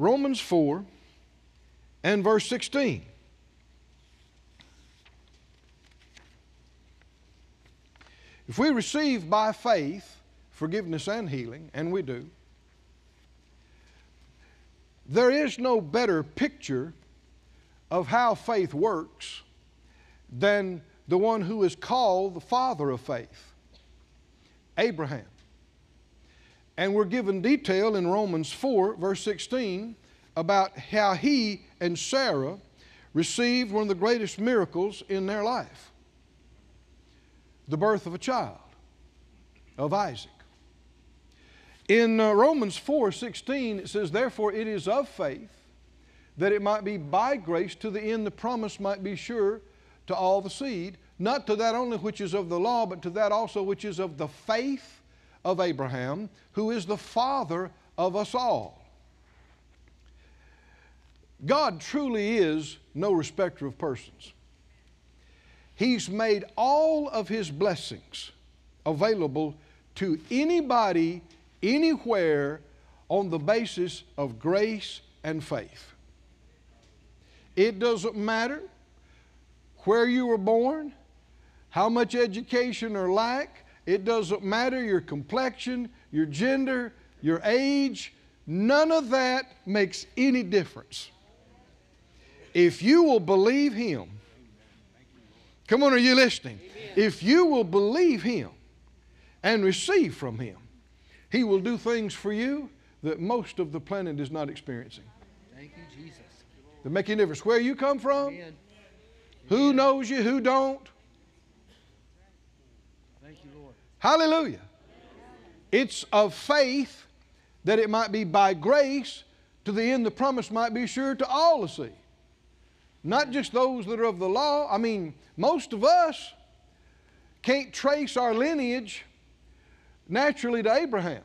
Romans 4 and verse 16. If we receive by faith forgiveness and healing, and we do, there is no better picture of how faith works than the one who is called the father of faith, Abraham. And we're given detail in Romans 4, verse 16, about how he and Sarah received one of the greatest miracles in their life the birth of a child, of Isaac. In uh, Romans 4 16, it says, Therefore it is of faith that it might be by grace to the end the promise might be sure to all the seed, not to that only which is of the law, but to that also which is of the faith of Abraham, who is the father of us all. God truly is no respecter of persons. He's made all of His blessings available to anybody anywhere on the basis of grace and faith. It doesn't matter where you were born, how much education or lack, it doesn't matter your complexion, your gender, your age, none of that makes any difference. If you will believe Him, come on, are you listening? If you will believe Him and receive from Him, he will do things for you that most of the planet is not experiencing. Thank you, Jesus. That make any difference. Where you come from, Amen. who knows you, who don't. Thank you, Lord. Hallelujah. It's of faith that it might be by grace to the end the promise might be sure to all to see. Not just those that are of the law. I mean, most of us can't trace our lineage naturally to Abraham.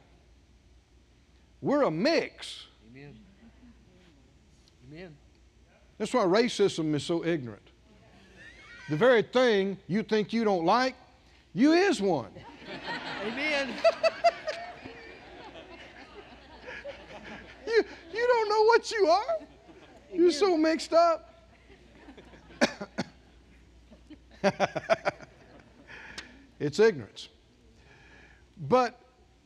We're a mix. Amen. Amen. That's why racism is so ignorant. The very thing you think you don't like, you is one. Amen. You, you don't know what you are. You're so mixed up. it's ignorance. But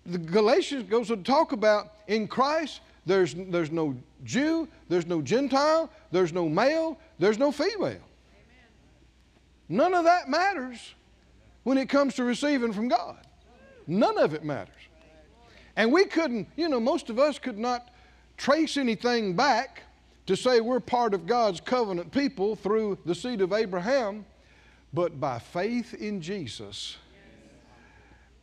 the Galatians goes to talk about in Christ, there's, there's no Jew, there's no Gentile, there's no male, there's no female. None of that matters when it comes to receiving from God. None of it matters. And we couldn't, you know, most of us could not trace anything back to say we're part of God's covenant people through the seed of Abraham, but by faith in Jesus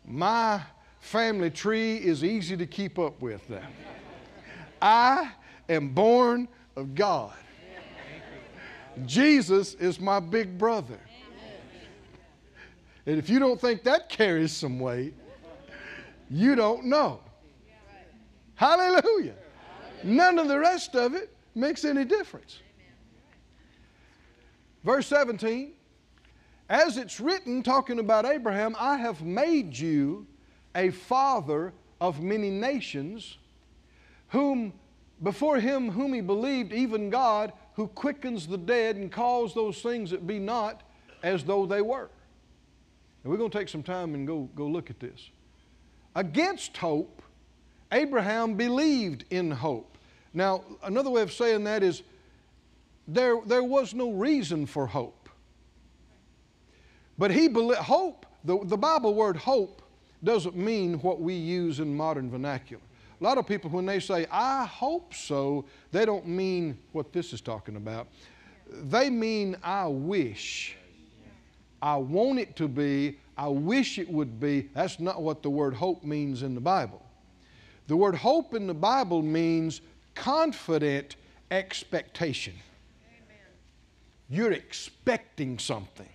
my family tree is easy to keep up with now. I am born of God. Jesus is my big brother. And if you don't think that carries some weight, you don't know. Hallelujah. None of the rest of it makes any difference. Verse 17 as it's written, talking about Abraham, I have made you a father of many nations, whom before him whom he believed, even God, who quickens the dead and calls those things that be not as though they were. And we're going to take some time and go, go look at this. Against hope, Abraham believed in hope. Now, another way of saying that is there, there was no reason for hope. But he believed, hope, the, the Bible word hope doesn't mean what we use in modern vernacular. A lot of people, when they say, I hope so, they don't mean what this is talking about. They mean, I wish. I want it to be. I wish it would be. That's not what the word hope means in the Bible. The word hope in the Bible means confident expectation. You're expecting something.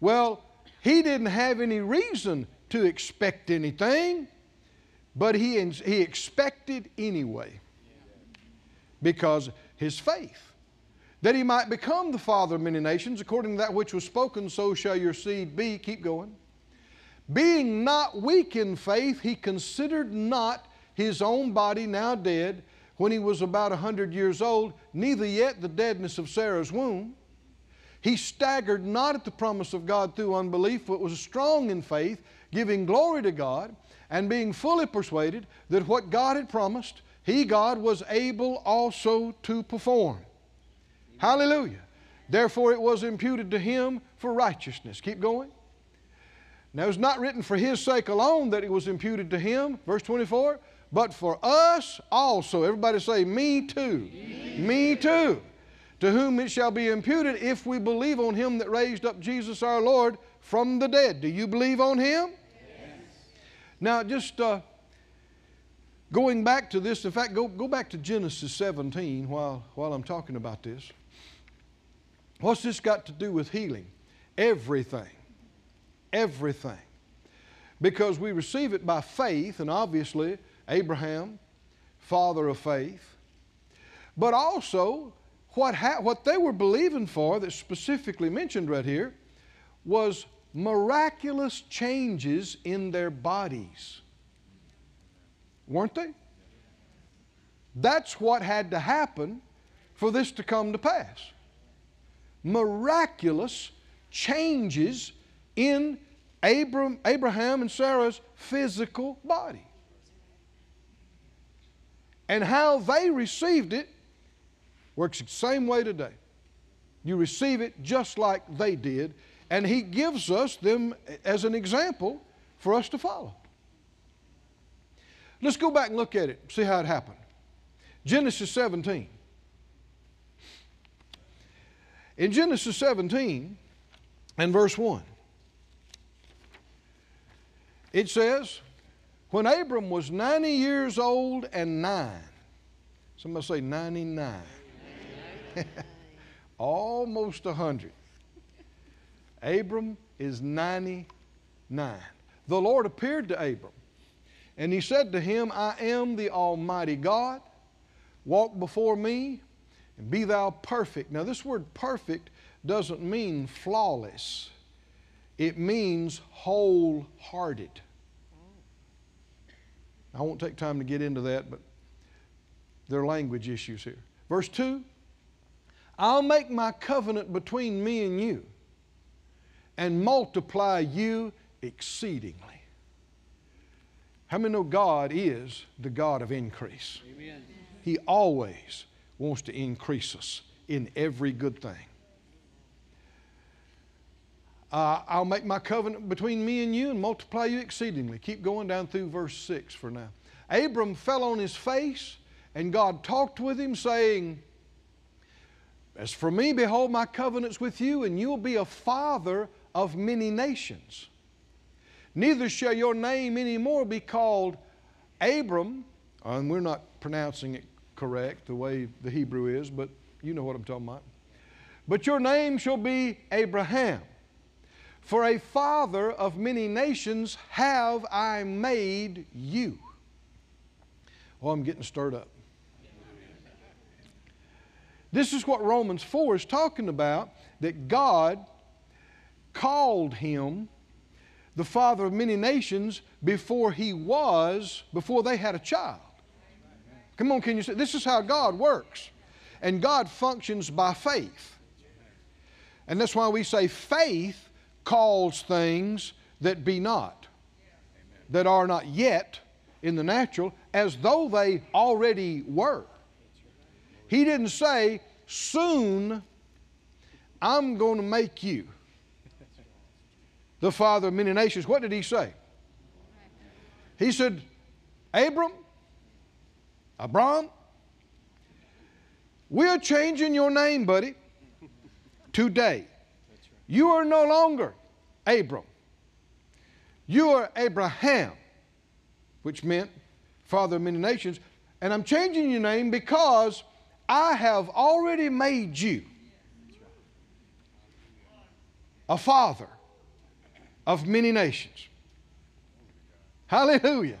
Well, he didn't have any reason to expect anything, but he, he expected anyway because his faith. That he might become the father of many nations, according to that which was spoken, so shall your seed be. Keep going. Being not weak in faith, he considered not his own body now dead when he was about a hundred years old, neither yet the deadness of Sarah's womb. He staggered not at the promise of God through unbelief, but was strong in faith, giving glory to God, and being fully persuaded that what God had promised, he, God, was able also to perform. Hallelujah. Therefore, it was imputed to him for righteousness. Keep going. Now, it's not written for his sake alone that it was imputed to him, verse 24, but for us also. Everybody say, Me too. Me, Me too. To whom it shall be imputed if we believe on him that raised up Jesus our Lord from the dead. Do you believe on him? Yes. Now, just uh, going back to this, in fact, go, go back to Genesis 17 while, while I'm talking about this. What's this got to do with healing? Everything. Everything. Because we receive it by faith, and obviously, Abraham, father of faith. But also, what, ha- what they were believing for, that's specifically mentioned right here, was miraculous changes in their bodies. Weren't they? That's what had to happen for this to come to pass miraculous changes in Abram, Abraham and Sarah's physical body. And how they received it works the same way today. You receive it just like they did, and He gives us them as an example for us to follow. Let's go back and look at it, see how it happened. Genesis 17. In Genesis 17 and verse 1, it says, When Abram was 90 years old and nine, somebody say 99, almost 100. Abram is 99. The Lord appeared to Abram, and he said to him, I am the Almighty God. Walk before me and be thou perfect. Now, this word perfect doesn't mean flawless, it means wholehearted. I won't take time to get into that, but there are language issues here. Verse 2 I'll make my covenant between me and you and multiply you exceedingly. How many know God is the God of increase? Amen. He always wants to increase us in every good thing. Uh, I'll make my covenant between me and you and multiply you exceedingly. Keep going down through verse 6 for now. Abram fell on his face, and God talked with him, saying, As for me, behold, my covenant's with you, and you'll be a father of many nations. Neither shall your name anymore be called Abram, and we're not pronouncing it correct the way the Hebrew is, but you know what I'm talking about. But your name shall be Abraham. For a father of many nations have I made you. Oh, I'm getting stirred up. This is what Romans 4 is talking about that God called him the father of many nations before he was, before they had a child. Come on, can you say this is how God works? And God functions by faith. And that's why we say faith calls things that be not, that are not yet in the natural, as though they already were. He didn't say, soon I'm going to make you the father of many nations. What did he say? He said, Abram, Abram, we are changing your name, buddy, today. You are no longer Abram. You are Abraham, which meant father of many nations. And I'm changing your name because I have already made you a father of many nations. Hallelujah.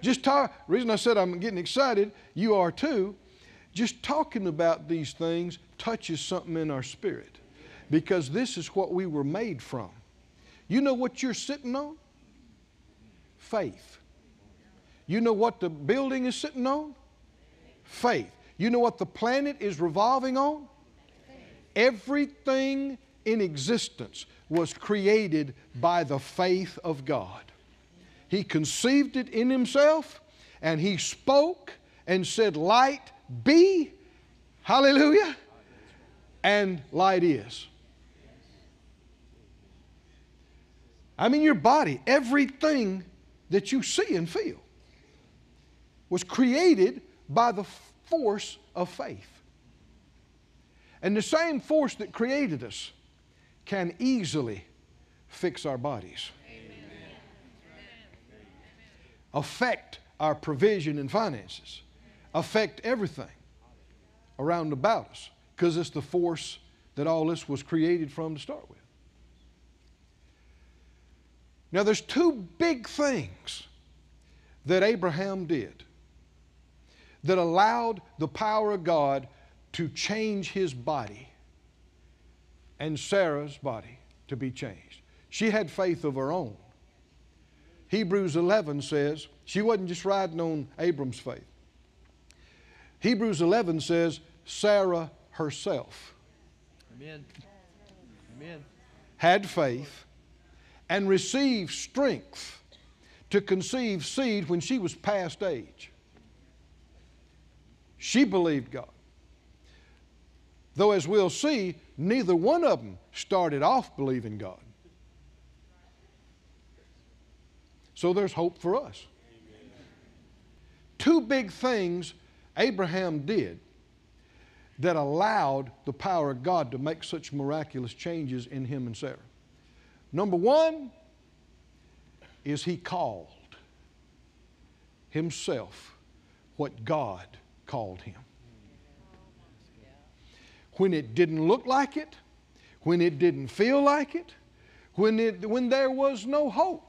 Just talk, reason I said I'm getting excited, you are too. Just talking about these things touches something in our spirit because this is what we were made from. You know what you're sitting on? Faith. You know what the building is sitting on? Faith. You know what the planet is revolving on? Everything in existence was created by the faith of God. He conceived it in himself and he spoke and said, Light be. Hallelujah. And light is. I mean, your body, everything that you see and feel was created by the force of faith. And the same force that created us can easily fix our bodies, affect our provision and finances, affect everything around about us, because it's the force that all this was created from to start with. Now, there's two big things that Abraham did that allowed the power of God to change his body and Sarah's body to be changed. She had faith of her own. Hebrews 11 says she wasn't just riding on Abram's faith. Hebrews 11 says Sarah herself Amen. Amen. had faith and received strength to conceive seed when she was past age. She believed God. Though, as we'll see, neither one of them started off believing God. So there's hope for us. Two big things Abraham did that allowed the power of God to make such miraculous changes in him and Sarah. Number one is he called himself what God called him. When it didn't look like it, when it didn't feel like it, when, it, when there was no hope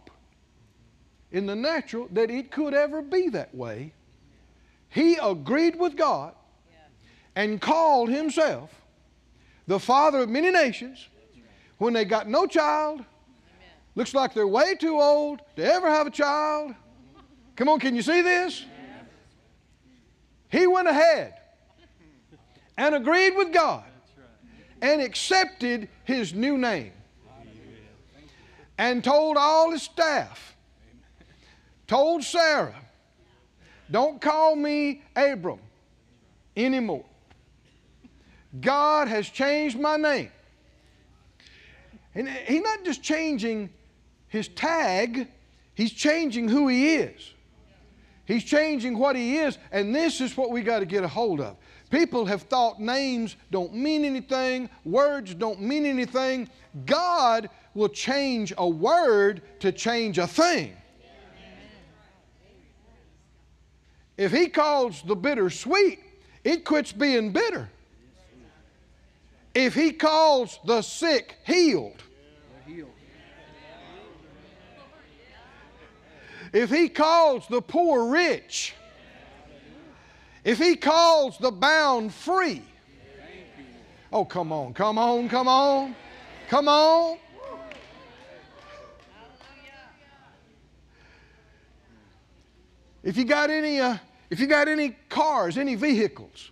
in the natural that it could ever be that way, he agreed with God and called himself the father of many nations when they got no child. Looks like they're way too old to ever have a child. Come on, can you see this? He went ahead and agreed with God and accepted his new name and told all his staff, told Sarah, don't call me Abram anymore. God has changed my name. And he's not just changing his tag, he's changing who he is. He's changing what he is, and this is what we got to get a hold of. People have thought names don't mean anything, words don't mean anything. God will change a word to change a thing. If he calls the bitter sweet, it quits being bitter. If he calls the sick healed, if he calls the poor rich, if he calls the bound free, oh, come on, come on, come on, come on. If you got any, uh, if you got any cars, any vehicles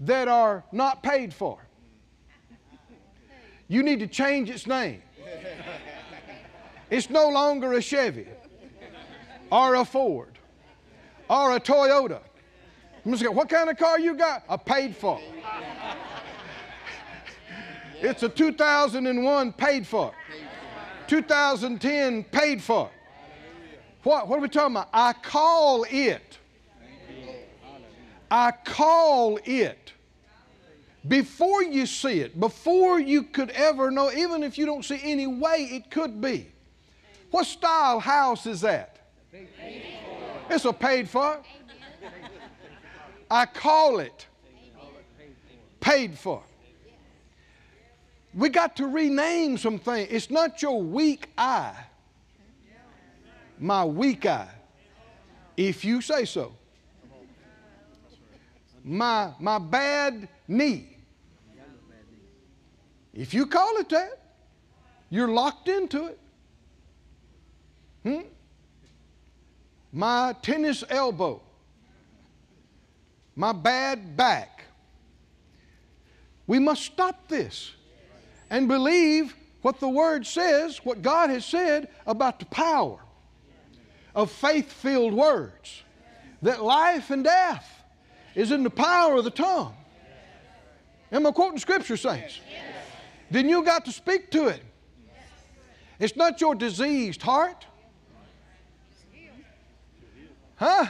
that are not paid for, you need to change its name. It's no longer a Chevy or a Ford or a Toyota. I'm just going, What kind of car you got? A paid for. It's a 2001 paid for. 2010 paid for. What, what are we talking about? I call it. I call it. Before you see it, before you could ever know, even if you don't see any way it could be. What style house is that? It's a paid for. I call it paid for. We got to rename some things. It's not your weak eye my weak eye, if you say so. My, my bad knee. If you call it that, you're locked into it. Hmm? My tennis elbow. my bad back. We must stop this and believe what the Word says, what God has said about the power of faith filled words. That life and death is in the power of the tongue. Am I quoting Scripture, saints? Then you got to speak to it. It's not your diseased heart. Huh?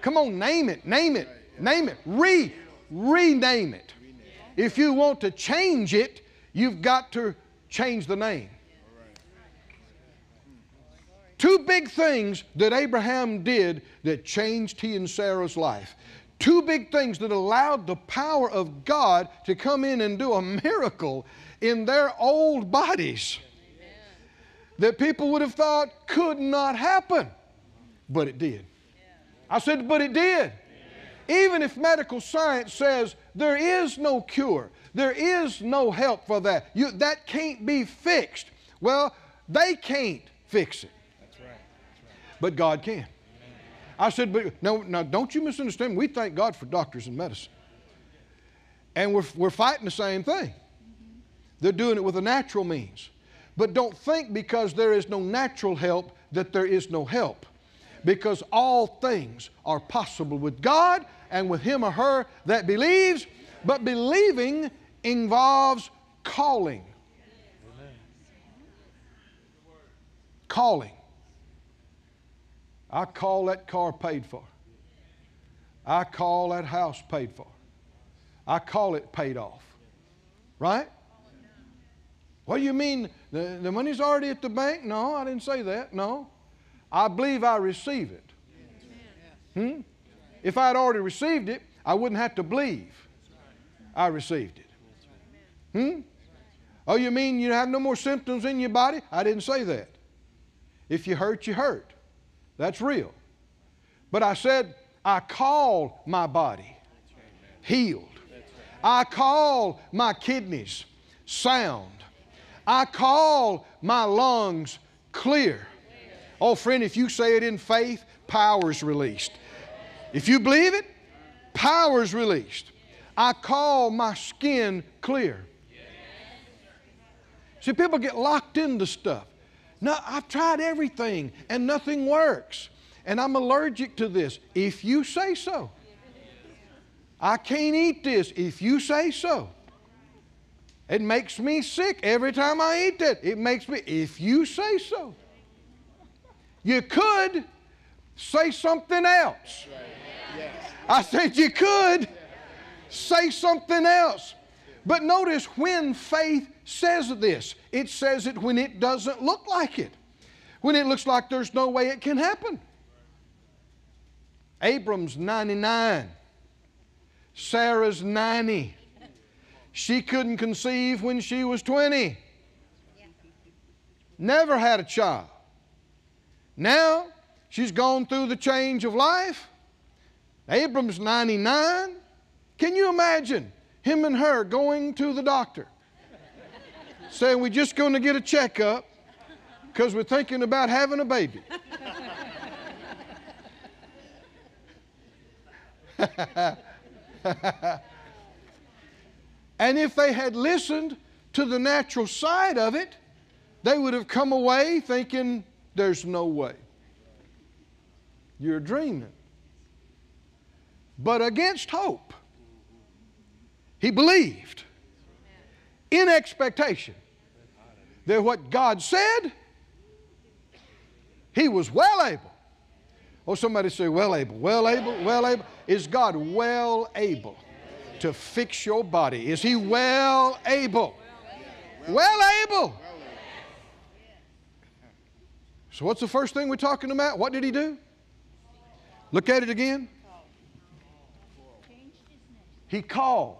Come on, name it, name it, name it. Re, rename it. If you want to change it, you've got to change the name. Two big things that Abraham did that changed he and Sarah's life. Two big things that allowed the power of God to come in and do a miracle in their old bodies that people would have thought could not happen. But it did. I said, but it did. Even if medical science says there is no cure, there is no help for that, you, that can't be fixed. Well, they can't fix it. That's right. That's right. But God can. I said, but no, now don't you misunderstand. We thank God for doctors and medicine. And we're, we're fighting the same thing. They're doing it with a natural means. But don't think because there is no natural help that there is no help. Because all things are possible with God and with him or her that believes. But believing involves calling. Calling. I call that car paid for. I call that house paid for. I call it paid off. Right? What do you mean? The, the money's already at the bank? No, I didn't say that. No. I believe I receive it. Hmm? If I had already received it, I wouldn't have to believe I received it. Hmm? Oh, you mean you have no more symptoms in your body? I didn't say that. If you hurt, you hurt. That's real. But I said, I call my body healed. I call my kidneys sound. I call my lungs clear. Oh, friend, if you say it in faith, power is released. If you believe it, power is released. I call my skin clear. See, people get locked into stuff. No, I've tried everything and nothing works. And I'm allergic to this. If you say so. I can't eat this if you say so. It makes me sick every time I eat it. It makes me, if you say so. You could say something else. I said you could say something else. But notice when faith says this, it says it when it doesn't look like it, when it looks like there's no way it can happen. Abram's 99, Sarah's 90. She couldn't conceive when she was 20. Never had a child. Now she's gone through the change of life. Abram's 99. Can you imagine him and her going to the doctor saying, We're just going to get a checkup because we're thinking about having a baby? And if they had listened to the natural side of it, they would have come away thinking, there's no way. You're dreaming. But against hope, he believed in expectation that what God said, he was well able. Oh, somebody say, well able, well able, well able. Is God well able? to fix your body. Is He well able? Well able. So, what's the first thing we're talking about? What did He do? Look at it again. He called.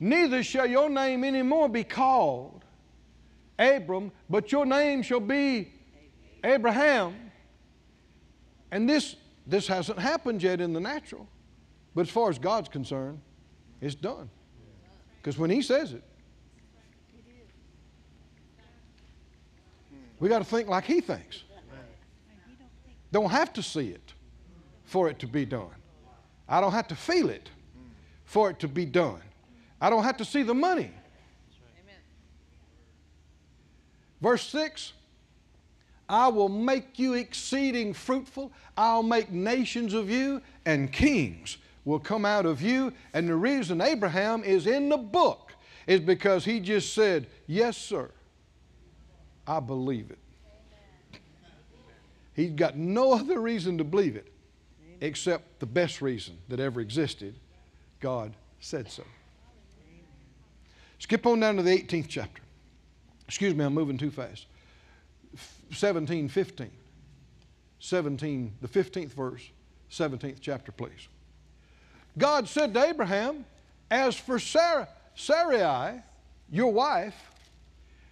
Neither shall your name anymore be called Abram, but your name shall be Abraham. And this, this hasn't happened yet in the natural. But as far as God's concerned, it's done. Because when He says it, we got to think like He thinks. Don't have to see it for it to be done. I don't have to feel it for it to be done. I don't have to see the money. Verse 6 I will make you exceeding fruitful. I'll make nations of you, and kings will come out of you. And the reason Abraham is in the book is because he just said, Yes, sir. I believe it. He's got no other reason to believe it except the best reason that ever existed. God said so. Skip on down to the 18th chapter. Excuse me, I'm moving too fast. 17, 15. 17, the 15th verse, 17th chapter, please. God said to Abraham, As for Sarah, Sarai, your wife,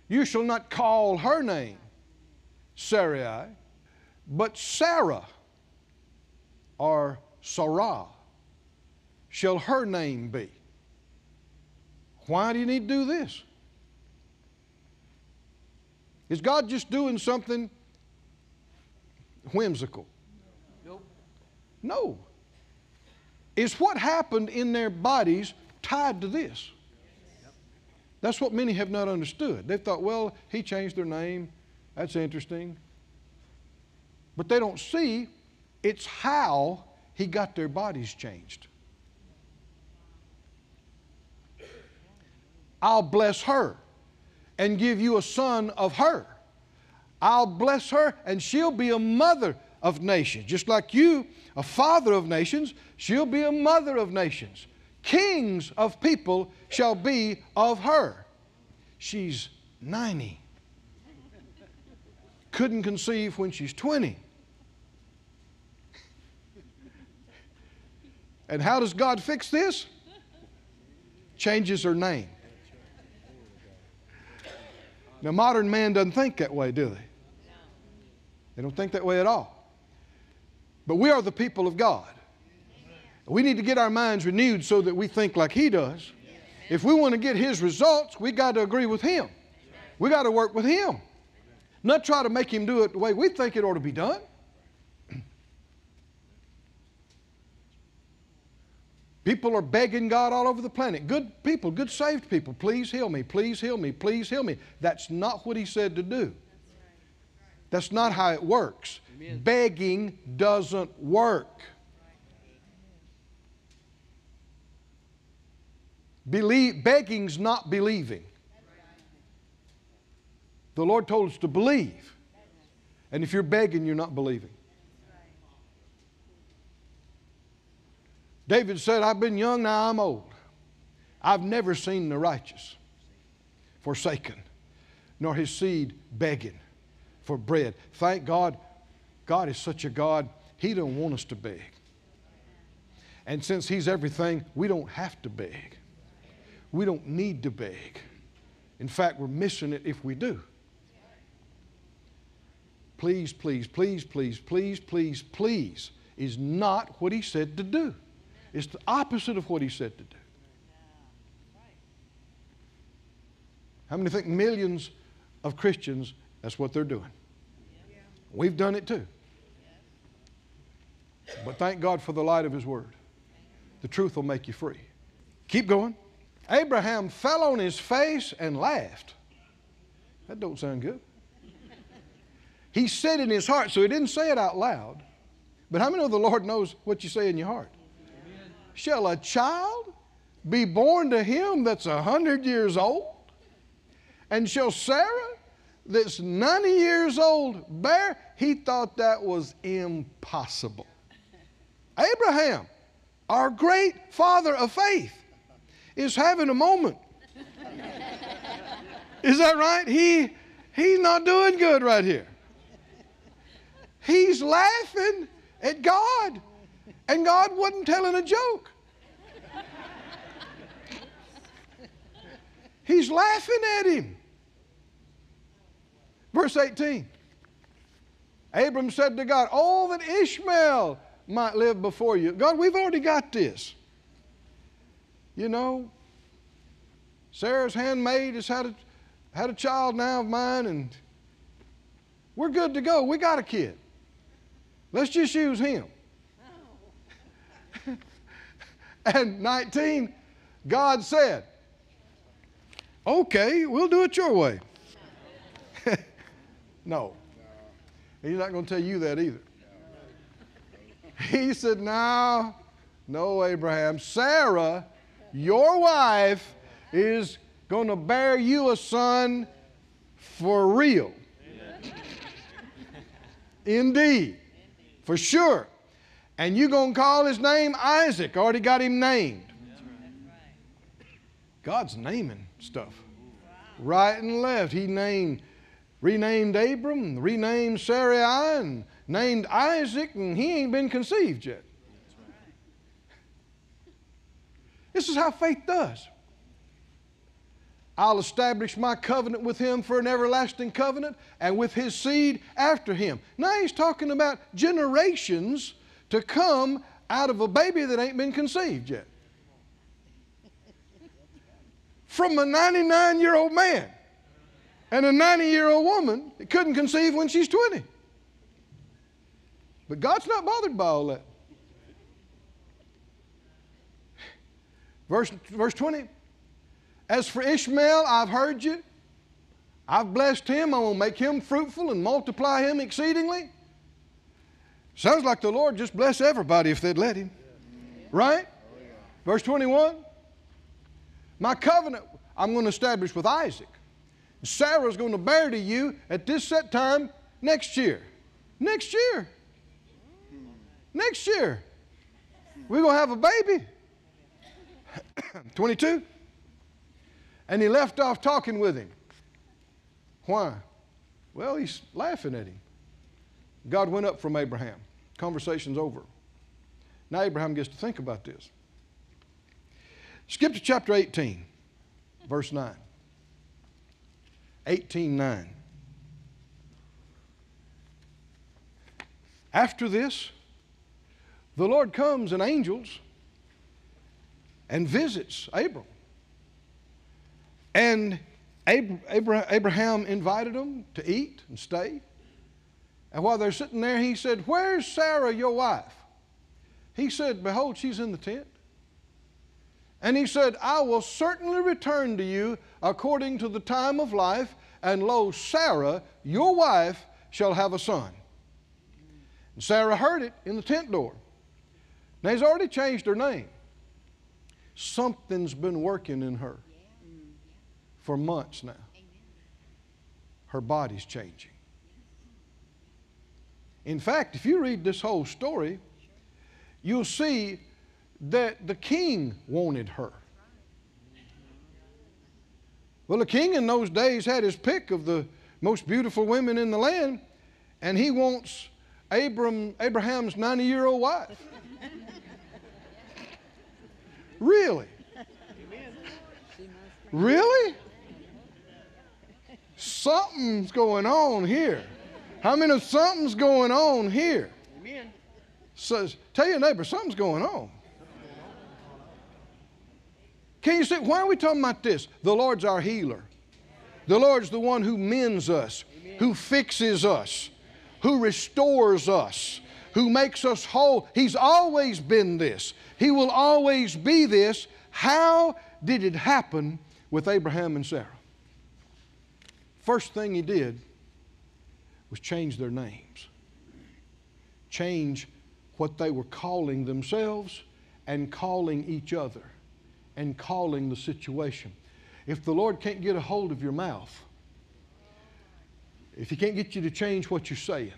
you shall not call her name Sarai, but Sarah or Sarah shall her name be. Why do you need to do this? Is God just doing something whimsical? Nope. No. Is what happened in their bodies tied to this? That's what many have not understood. They thought, well, he changed their name. That's interesting. But they don't see it's how he got their bodies changed. I'll bless her and give you a son of her. I'll bless her, and she'll be a mother of nations. Just like you, a father of nations, she'll be a mother of nations. Kings of people shall be of her. She's 90. Couldn't conceive when she's 20. And how does God fix this? Changes her name. Now, modern man doesn't think that way, do they? They don't think that way at all. But we are the people of God. We need to get our minds renewed so that we think like He does. If we want to get His results, we got to agree with Him. We got to work with Him. Not try to make Him do it the way we think it ought to be done. People are begging God all over the planet. Good people, good saved people, please heal me, please heal me, please heal me. That's not what He said to do. That's not how it works. Amen. Begging doesn't work. Believe, begging's not believing. The Lord told us to believe. And if you're begging, you're not believing. David said, I've been young, now I'm old. I've never seen the righteous forsaken, nor his seed begging for bread. Thank God, God is such a God, He don't want us to beg. And since He's everything, we don't have to beg. We don't need to beg. In fact, we're missing it if we do. Please, please, please, please, please, please, please is not what He said to do. It's the opposite of what he said to do. How many think millions of Christians, that's what they're doing? We've done it too. But thank God for the light of his word. The truth will make you free. Keep going. Abraham fell on his face and laughed. That don't sound good. He said in his heart, so he didn't say it out loud. But how many know the Lord knows what you say in your heart? Shall a child be born to him that's a hundred years old? And shall Sarah, that's 90 years old, bear? He thought that was impossible. Abraham, our great father of faith, is having a moment. Is that right? He, he's not doing good right here. He's laughing at God and God wasn't telling a joke. He's laughing at him. Verse 18 Abram said to God, Oh, that Ishmael might live before you. God, we've already got this. You know, Sarah's handmaid has had a, had a child now of mine, and we're good to go. We got a kid. Let's just use him. and 19, God said, Okay, we'll do it your way. no. He's not going to tell you that either. He said, No, no, Abraham. Sarah, your wife, is going to bear you a son for real. Indeed, for sure. And you're going to call his name Isaac. Already got him named. God's naming stuff. Right and left. He named, renamed Abram, renamed Sarai, and named Isaac, and he ain't been conceived yet. This is how faith does. I'll establish my covenant with him for an everlasting covenant and with his seed after him. Now he's talking about generations to come out of a baby that ain't been conceived yet. From a 99 year old man and a 90 year old woman that couldn't conceive when she's 20. But God's not bothered by all that. Verse, verse 20 As for Ishmael, I've heard you. I've blessed him. I will make him fruitful and multiply him exceedingly. Sounds like the Lord just bless everybody if they'd let him. Right? Verse 21 My covenant I'm going to establish with Isaac. Sarah's going to bear to you at this set time next year. Next year. Next year. We're going to have a baby. 22. And he left off talking with him. Why? Well, he's laughing at him. God went up from Abraham. Conversation's over. Now Abraham gets to think about this. Skip to chapter 18, verse 9. 18 9. After this, the Lord comes in angels and visits Abram. And Abraham invited them to eat and stay. And while they're sitting there, he said, Where's Sarah, your wife? He said, Behold, she's in the tent. And he said, I will certainly return to you according to the time of life, and lo, Sarah, your wife, shall have a son. And Sarah heard it in the tent door. Now, he's already changed her name. Something's been working in her mm, for months now. Her body's changing. In fact, if you read this whole story, you'll see that the king wanted her. Well, the king in those days had his pick of the most beautiful women in the land, and he wants Abram, Abraham's 90 year old wife. Really? Really? Something's going on here. How many of something's going on here? Amen. Says, tell your neighbor, something's going on. Can you say, why are we talking about this? The Lord's our healer. The Lord's the one who mends us, who fixes us, who restores us, who makes us whole. He's always been this. He will always be this. How did it happen with Abraham and Sarah? First thing he did was change their names, change what they were calling themselves and calling each other and calling the situation. If the Lord can't get a hold of your mouth, if He can't get you to change what you're saying,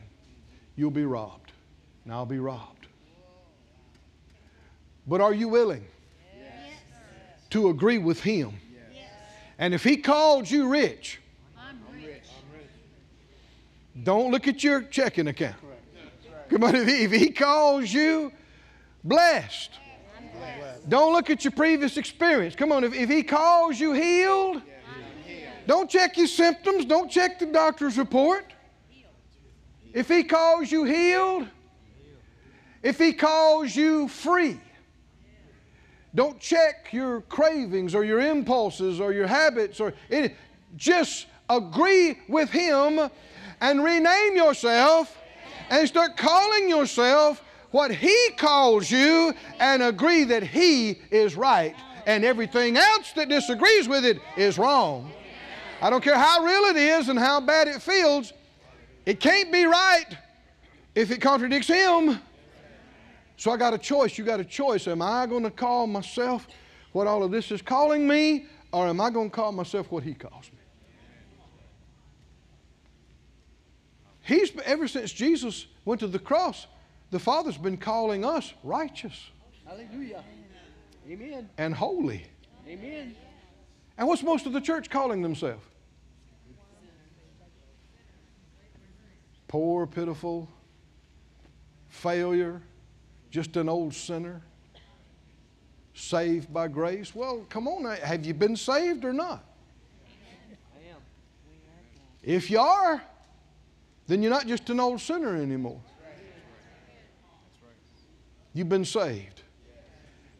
you'll be robbed. And I'll be robbed. But are you willing yes. to agree with Him? Yes. And if He called you rich, rich. Don't look at your checking account. Come on, if He calls you blessed, don't look at your previous experience. Come on, if, if He calls you healed, don't check your symptoms, don't check the doctor's report. If He calls you healed, if He calls you free, don't check your cravings or your impulses or your habits or it, just agree with Him and rename yourself and start calling yourself what He calls you and agree that He is right and everything else that disagrees with it is wrong. I don't care how real it is and how bad it feels, it can't be right if it contradicts Him. So I got a choice. You got a choice. Am I going to call myself what all of this is calling me, or am I going to call myself what He calls me? He's ever since Jesus went to the cross, the Father's been calling us righteous. Hallelujah. Amen. And holy. Amen. And what's most of the church calling themselves? Poor, pitiful, failure, just an old sinner, saved by grace. Well, come on, have you been saved or not? I am. If you are, then you're not just an old sinner anymore. You've been saved.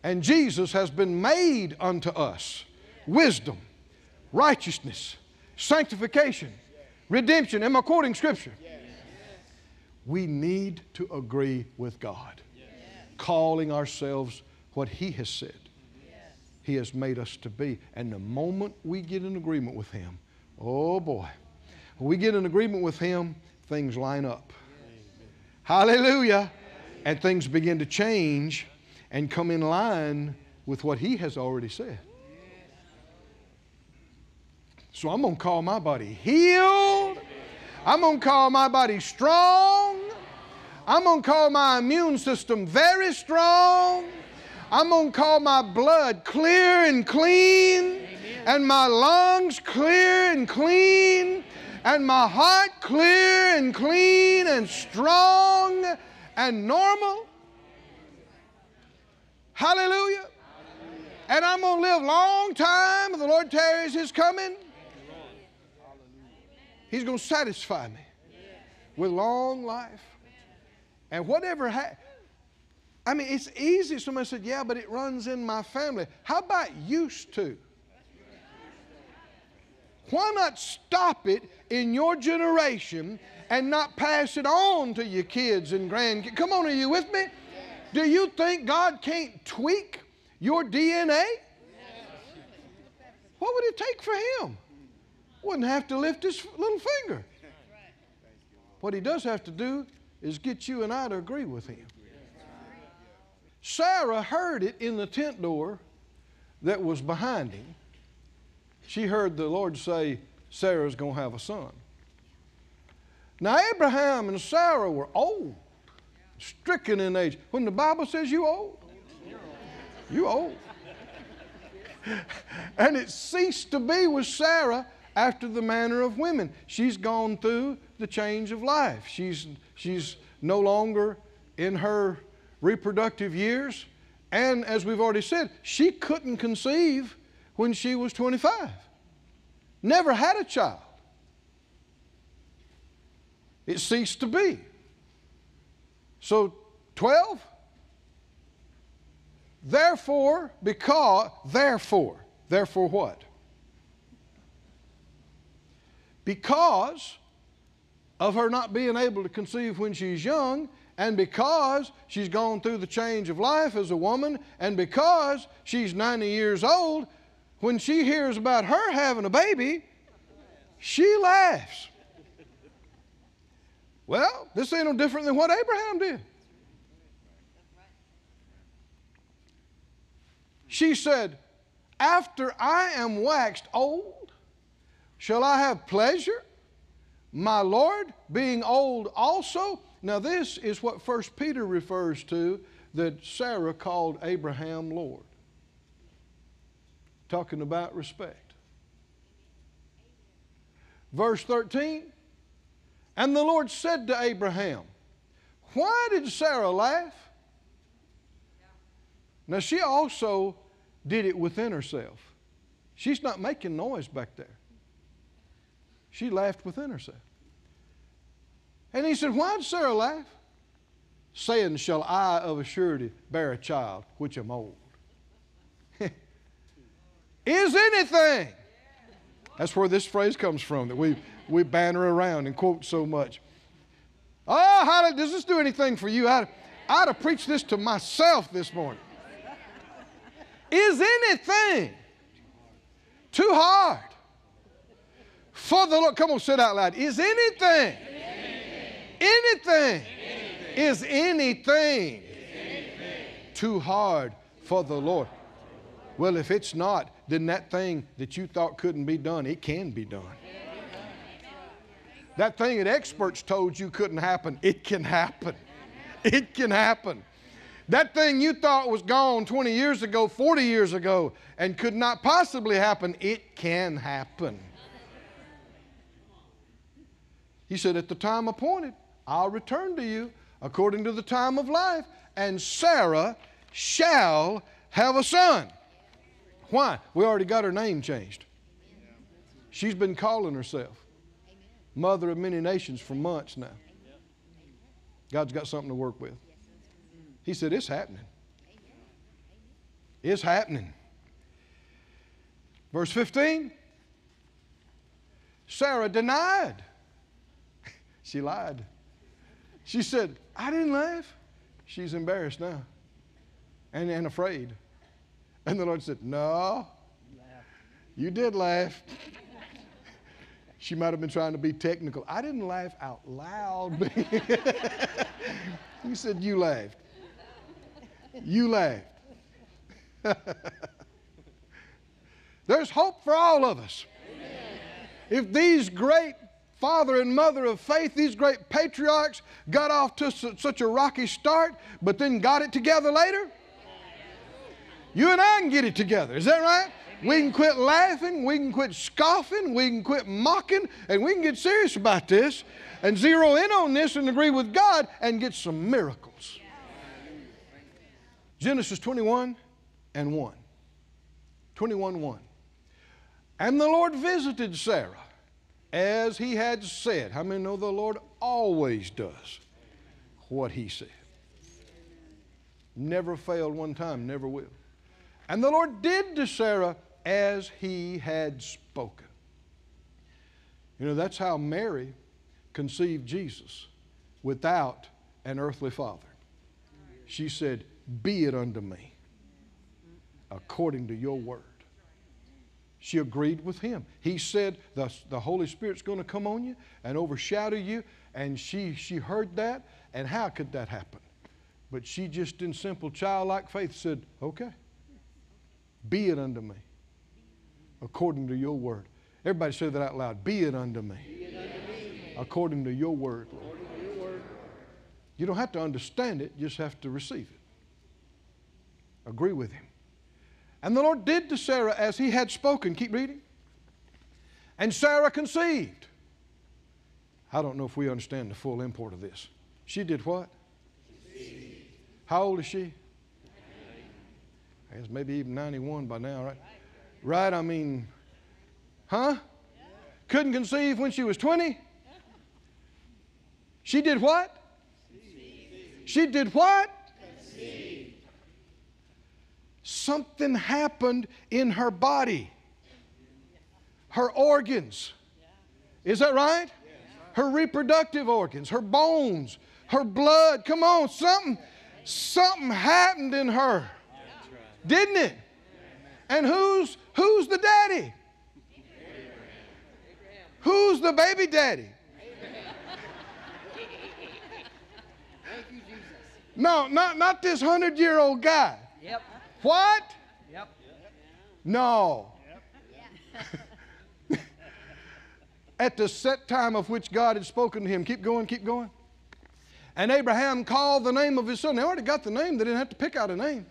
And Jesus has been made unto us wisdom, righteousness, sanctification, redemption. Am I quoting Scripture? We need to agree with God, calling ourselves what He has said. He has made us to be. And the moment we get in agreement with Him, oh boy, we get in agreement with Him, things line up. Hallelujah. And things begin to change and come in line with what He has already said. So I'm going to call my body healed. I'm going to call my body strong. I'm going to call my immune system very strong. I'm going to call my blood clear and clean, and my lungs clear and clean, and my heart clear and clean and strong and normal. Hallelujah. And I'm going to live long time. The Lord tarries his coming. He's going to satisfy me with long life. And whatever ha- I mean, it's easy. Somebody said, Yeah, but it runs in my family. How about used to? Why not stop it in your generation and not pass it on to your kids and grandkids? Come on, are you with me? Do you think God can't tweak your DNA? What would it take for him? Wouldn't have to lift his little finger. What he does have to do is get you and I to agree with him. Sarah heard it in the tent door that was behind him. She heard the Lord say, Sarah's going to have a son. Now, Abraham and Sarah were old stricken in age. When the Bible says you old, you old. and it ceased to be with Sarah after the manner of women. She's gone through the change of life. She's, she's no longer in her reproductive years. And as we've already said, she couldn't conceive when she was 25. Never had a child. It ceased to be. So 12. Therefore, because, therefore, therefore what? Because of her not being able to conceive when she's young, and because she's gone through the change of life as a woman, and because she's 90 years old, when she hears about her having a baby, she laughs. Well, this ain't no different than what Abraham did. She said, After I am waxed old, shall I have pleasure? My Lord being old also. Now, this is what First Peter refers to that Sarah called Abraham Lord. Talking about respect. Verse 13 and the Lord said to Abraham, Why did Sarah laugh? Now, she also did it within herself. She's not making noise back there. She laughed within herself. And he said, Why did Sarah laugh? Saying, Shall I of a surety bear a child, which am old? Is anything. That's where this phrase comes from that we we banner around and quote so much. Oh, how does this do anything for you? I'd, I'd have preached this to myself this morning. Is anything too hard for the Lord? Come on, say it out loud. Is anything, anything, is anything too hard for the Lord? Well, if it's not, then that thing that you thought couldn't be done, it can be done. That thing that experts told you couldn't happen, it can happen. It can happen. That thing you thought was gone 20 years ago, 40 years ago, and could not possibly happen, it can happen. He said, At the time appointed, I'll return to you according to the time of life, and Sarah shall have a son. Why? We already got her name changed. She's been calling herself mother of many nations for months now. God's got something to work with. He said, It's happening. It's happening. Verse 15 Sarah denied. she lied. She said, I didn't laugh. She's embarrassed now and, and afraid. And the Lord said, No, you did laugh. she might have been trying to be technical. I didn't laugh out loud. he said, You laughed. You laughed. There's hope for all of us. If these great father and mother of faith, these great patriarchs, got off to such a rocky start, but then got it together later, you and I can get it together. Is that right? We can quit laughing, we can quit scoffing, we can quit mocking, and we can get serious about this and zero in on this and agree with God and get some miracles. Genesis 21 and 1. 21 1. And the Lord visited Sarah as he had said. How many know the Lord always does what he said? Never failed one time, never will. And the Lord did to Sarah as he had spoken. You know, that's how Mary conceived Jesus without an earthly father. She said, Be it unto me according to your word. She agreed with him. He said, The, the Holy Spirit's going to come on you and overshadow you. And she, she heard that. And how could that happen? But she just, in simple childlike faith, said, Okay, be it unto me according to your word. Everybody say that out loud. Be it unto me, according to your word, Lord. Your word. You don't have to understand it, you just have to receive it. Agree with him. And the Lord did to Sarah as he had spoken. Keep reading. And Sarah conceived. I don't know if we understand the full import of this. She did what? How old is she? Maybe even 91 by now, right? Right? I mean, huh? Couldn't conceive when she was 20? She did what? She did what? Something happened in her body, her organs. Is that right? Her reproductive organs, her bones, her blood. Come on, something, something happened in her. Didn't it? And who's who's the daddy? Who's the baby daddy? No, not, not this hundred year old guy. Yep. What? Yep. No. At the set time of which God had spoken to him. Keep going, keep going. And Abraham called the name of his son. They already got the name, they didn't have to pick out a name.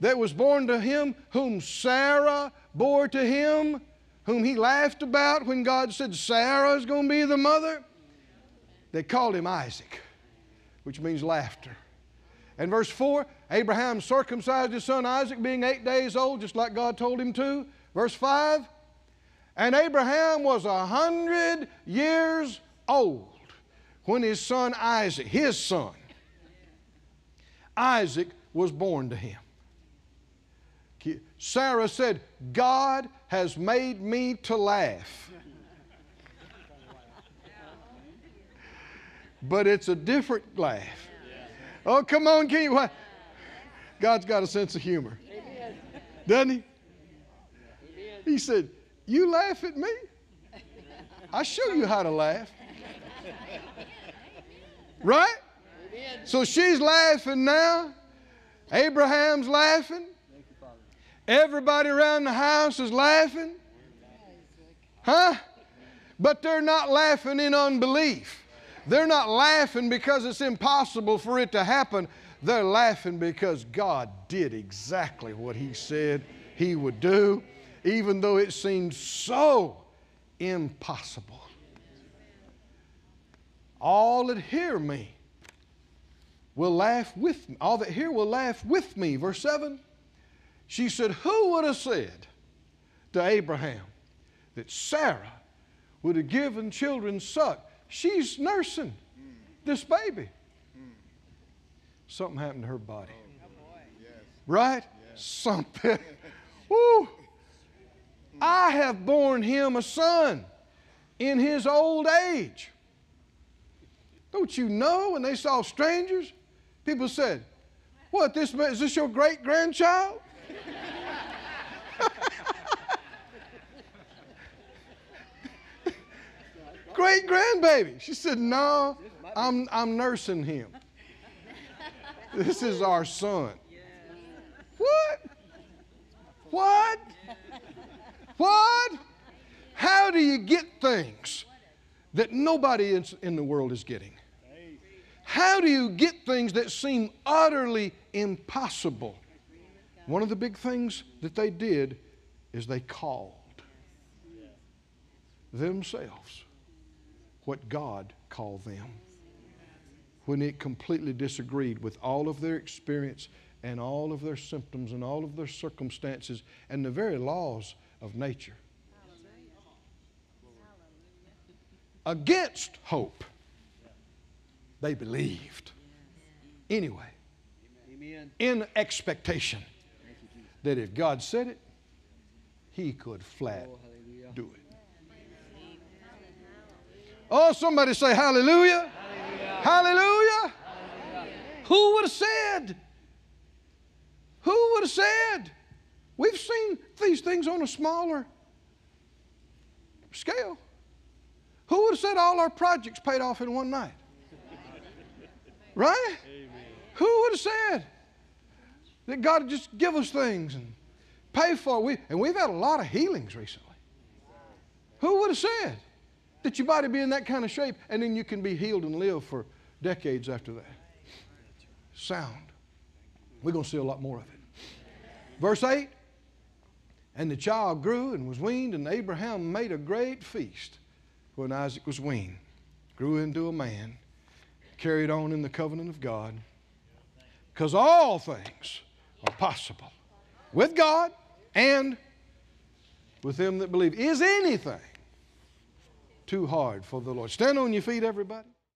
That was born to him, whom Sarah bore to him, whom he laughed about when God said Sarah is going to be the mother. They called him Isaac, which means laughter. And verse 4 Abraham circumcised his son Isaac, being eight days old, just like God told him to. Verse 5 And Abraham was a hundred years old when his son Isaac, his son, Isaac, was born to him. Sarah said, God has made me to laugh. but it's a different laugh. Oh, come on, King. God's got a sense of humor, doesn't he? He said, You laugh at me? I show you how to laugh. Right? So she's laughing now. Abraham's laughing. Everybody around the house is laughing. Huh? But they're not laughing in unbelief. They're not laughing because it's impossible for it to happen. They're laughing because God did exactly what He said He would do, even though it seemed so impossible. All that hear me will laugh with me. All that hear will laugh with me. Verse 7. She said, Who would have said to Abraham that Sarah would have given children suck? She's nursing this baby. Something happened to her body. Right? Something. Woo. I have borne him a son in his old age. Don't you know when they saw strangers? People said, What, this is this your great grandchild? Great grandbaby. She said, No, I'm, I'm nursing him. This is our son. What? What? What? How do you get things that nobody in, in the world is getting? How do you get things that seem utterly impossible? One of the big things that they did is they called themselves what God called them when it completely disagreed with all of their experience and all of their symptoms and all of their circumstances and the very laws of nature. Against hope, they believed. Anyway, in expectation that if God said it, He could flat Oh, do it. Oh, somebody say hallelujah. Hallelujah. Who would have said? Who would have said? We've seen these things on a smaller scale. Who would have said all our projects paid off in one night? Right? Who would have said that God just give us things and pay for it? We, and we've had a lot of healings recently. Who would have said that your body be in that kind of shape and then you can be healed and live for decades after that? Sound. We're going to see a lot more of it. Verse 8 And the child grew and was weaned, and Abraham made a great feast when Isaac was weaned, grew into a man, carried on in the covenant of God. Because all things are possible with God and with them that believe. Is anything too hard for the Lord? Stand on your feet, everybody.